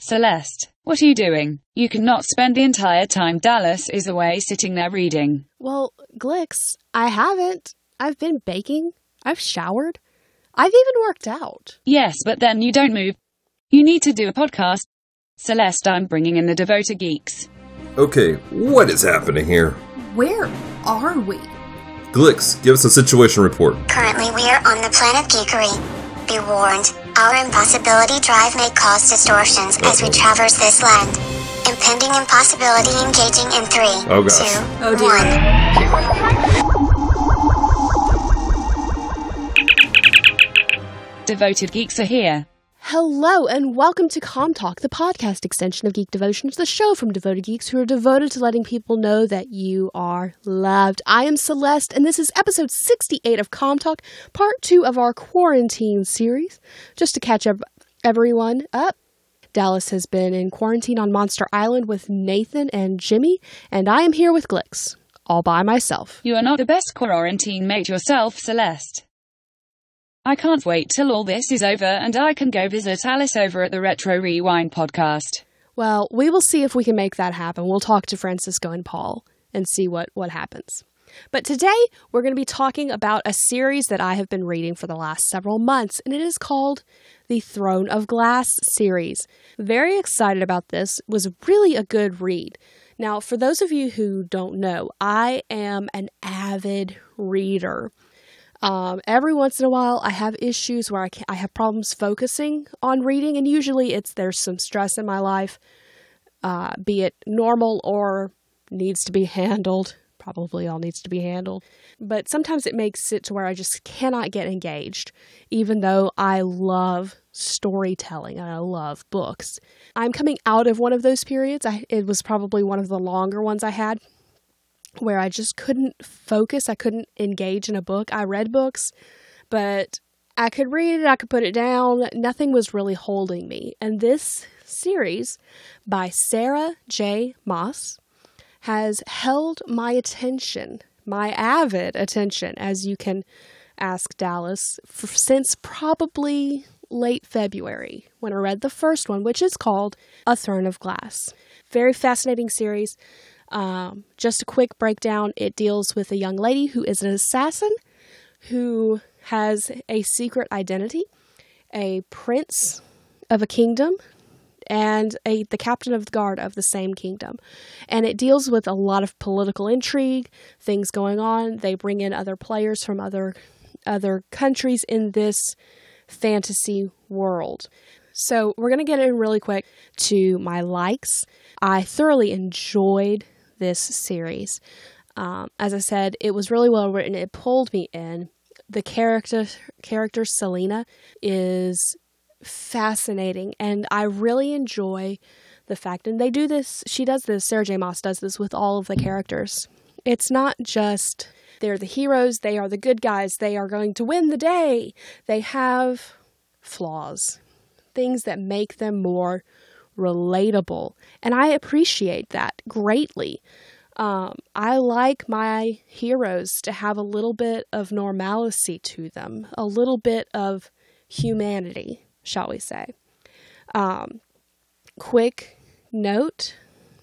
Celeste, what are you doing? You cannot spend the entire time Dallas is away sitting there reading. Well, Glix, I haven't. I've been baking. I've showered. I've even worked out. Yes, but then you don't move. You need to do a podcast. Celeste, I'm bringing in the devoted geeks. Okay, what is happening here? Where are we? Glix, give us a situation report. Currently, we are on the planet Geekery. Be warned, our impossibility drive may cause distortions as we traverse this land. Impending impossibility engaging in three, Oh, gosh. two, Oh, dear. one. Devoted geeks are here. Hello, and welcome to Com Talk, the podcast extension of Geek Devotions, the show from devoted geeks who are devoted to letting people know that you are loved. I am Celeste, and this is episode 68 of Com Talk, part two of our quarantine series. Just to catch up everyone up, Dallas has been in quarantine on Monster Island with Nathan and Jimmy, and I am here with Glix, all by myself. You are not the best quarantine mate yourself, Celeste. I can't wait till all this is over and I can go visit Alice over at the Retro Rewind podcast. Well, we will see if we can make that happen. We'll talk to Francisco and Paul and see what, what happens. But today, we're going to be talking about a series that I have been reading for the last several months, and it is called the Throne of Glass series. Very excited about this. It was really a good read. Now, for those of you who don't know, I am an avid reader. Um, every once in a while, I have issues where I, I have problems focusing on reading, and usually it's there's some stress in my life, uh, be it normal or needs to be handled. Probably all needs to be handled. But sometimes it makes it to where I just cannot get engaged, even though I love storytelling and I love books. I'm coming out of one of those periods. I, it was probably one of the longer ones I had where I just couldn't focus. I couldn't engage in a book. I read books, but I could read it, I could put it down. Nothing was really holding me. And this series by Sarah J. Maas has held my attention, my avid attention, as you can ask Dallas, f since probably late February when I read the first one, which is called A Throne of Glass. Very fascinating series. Um, just a quick breakdown it deals with a young lady who is an assassin who has a secret identity, a prince of a kingdom, and a the captain of the guard of the same kingdom. And it deals with a lot of political intrigue, things going on. They bring in other players from other other countries in this fantasy world. So, we're going to get in really quick to my likes. I thoroughly enjoyed this series. Um, as I said, it was really well written. It pulled me in. The character character Celaena is fascinating, and I really enjoy the fact. And they do this. She does this. Sarah J. Maas does this with all of the characters. It's not just they're the heroes. They are the good guys. They are going to win the day. They have flaws, things that make them more relatable. And I appreciate that greatly. Um, I like my heroes to have a little bit of normalcy to them, a little bit of humanity, shall we say. Um, quick note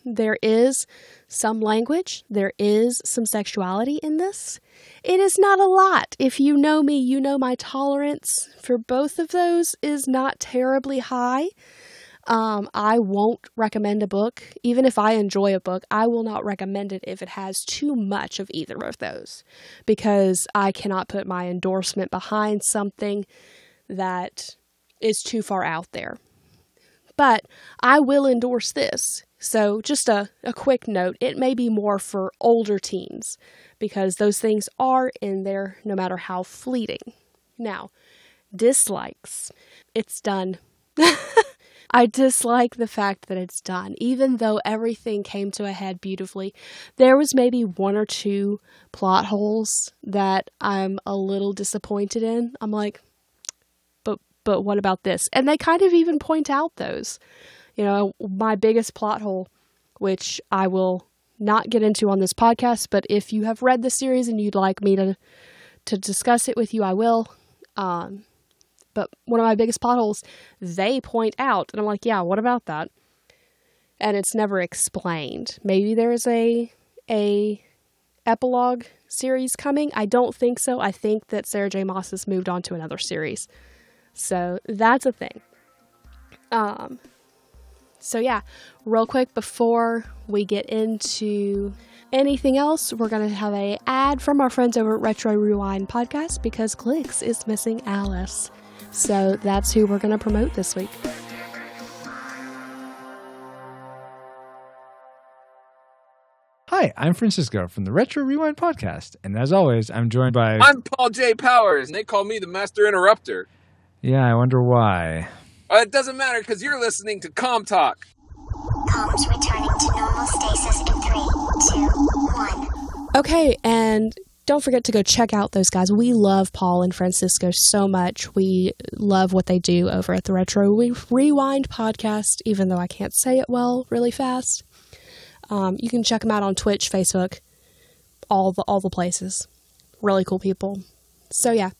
there is some language, there is some sexuality in this. It is not a lot. If you know me, you know my tolerance for both of those is not terribly high. Um, I won't recommend a book. Even if I enjoy a book, I will not recommend it if it has too much of either of those because I cannot put my endorsement behind something that is too far out there. But I will endorse this. So, just a, a quick note it may be more for older teens because those things are in there no matter how fleeting. Now, dislikes. It's done. I dislike the fact that it's done, even though everything came to a head beautifully. There was maybe one or two plot holes that I'm a little disappointed in. I'm like, but but what about this? And they kind of even point out those. You know, my biggest plot hole, which I will not get into on this podcast, but if you have read the series and you'd like me to to discuss it with you, I will. Um, But one of my biggest potholes, they point out, and I'm like, yeah, what about that? And it's never explained. Maybe there's a a epilogue series coming. I don't think so. I think that Sarah J. Maas has moved on to another series. So that's a thing. Um, so yeah, real quick before we get into anything else, we're gonna have a ad from our friends over at Retro Rewind Podcast because Glix is missing Alice. So that's who we're gonna promote this week. Hi, I'm Francisco from the Retro Rewind podcast, and as always, I'm joined by. I'm Paul J. Powers, and they call me the Master Interrupter. yeah, I wonder why. Uh, it doesn't matter because you're listening to Com Talk. Comms returning to normal stasis in three, two, one. Okay, and don't forget to go check out those guys. We love Paul and Francisco so much. We love what they do over at the Retro Re- Rewind podcast, even though I can't say it well really fast. Um, you can check them out on Twitch, Facebook, all the all the places. Really cool people. So yeah,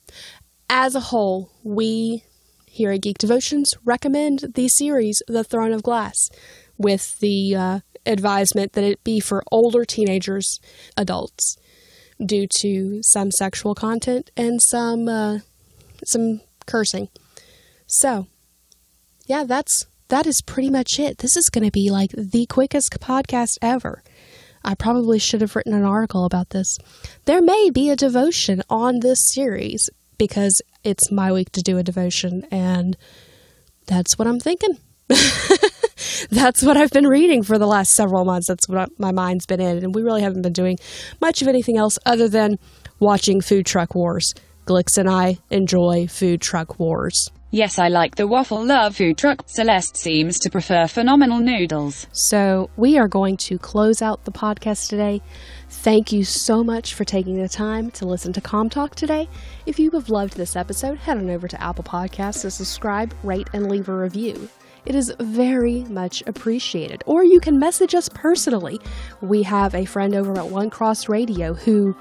as a whole, we here at Geek Devotions recommend the series The Throne of Glass, with the uh, advisement that it be for older teenagers, adults, due to some sexual content and some uh, some cursing. So, yeah, that's that is pretty much it. This is going to be like the quickest podcast ever. I probably should have written an article about this. There may be a devotion on this series because it's my week to do a devotion, and that's what I'm thinking. that's what I've been reading for the last several months. That's what my mind's been in, and we really haven't been doing much of anything else other than watching Food Truck Wars. Glix and I enjoy Food Truck Wars. Yes, I like the waffle love food truck. Celeste seems to prefer phenomenal noodles. So, we are going to close out the podcast today. Thank you so much for taking the time to listen to Com Talk today. If you have loved this episode, head on over to Apple Podcasts to subscribe, rate, and leave a review. It is very much appreciated. Or you can message us personally. We have a friend over at One Cross Radio who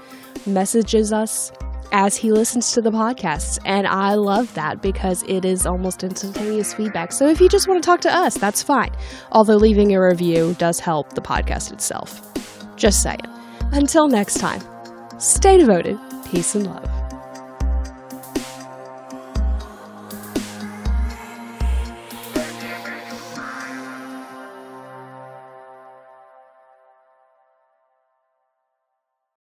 messages us as he listens to the podcasts. And I love that because it is almost instantaneous feedback. So if you just want to talk to us, that's fine. Although leaving a review does help the podcast itself. Just saying. Until next time, stay devoted, peace and love.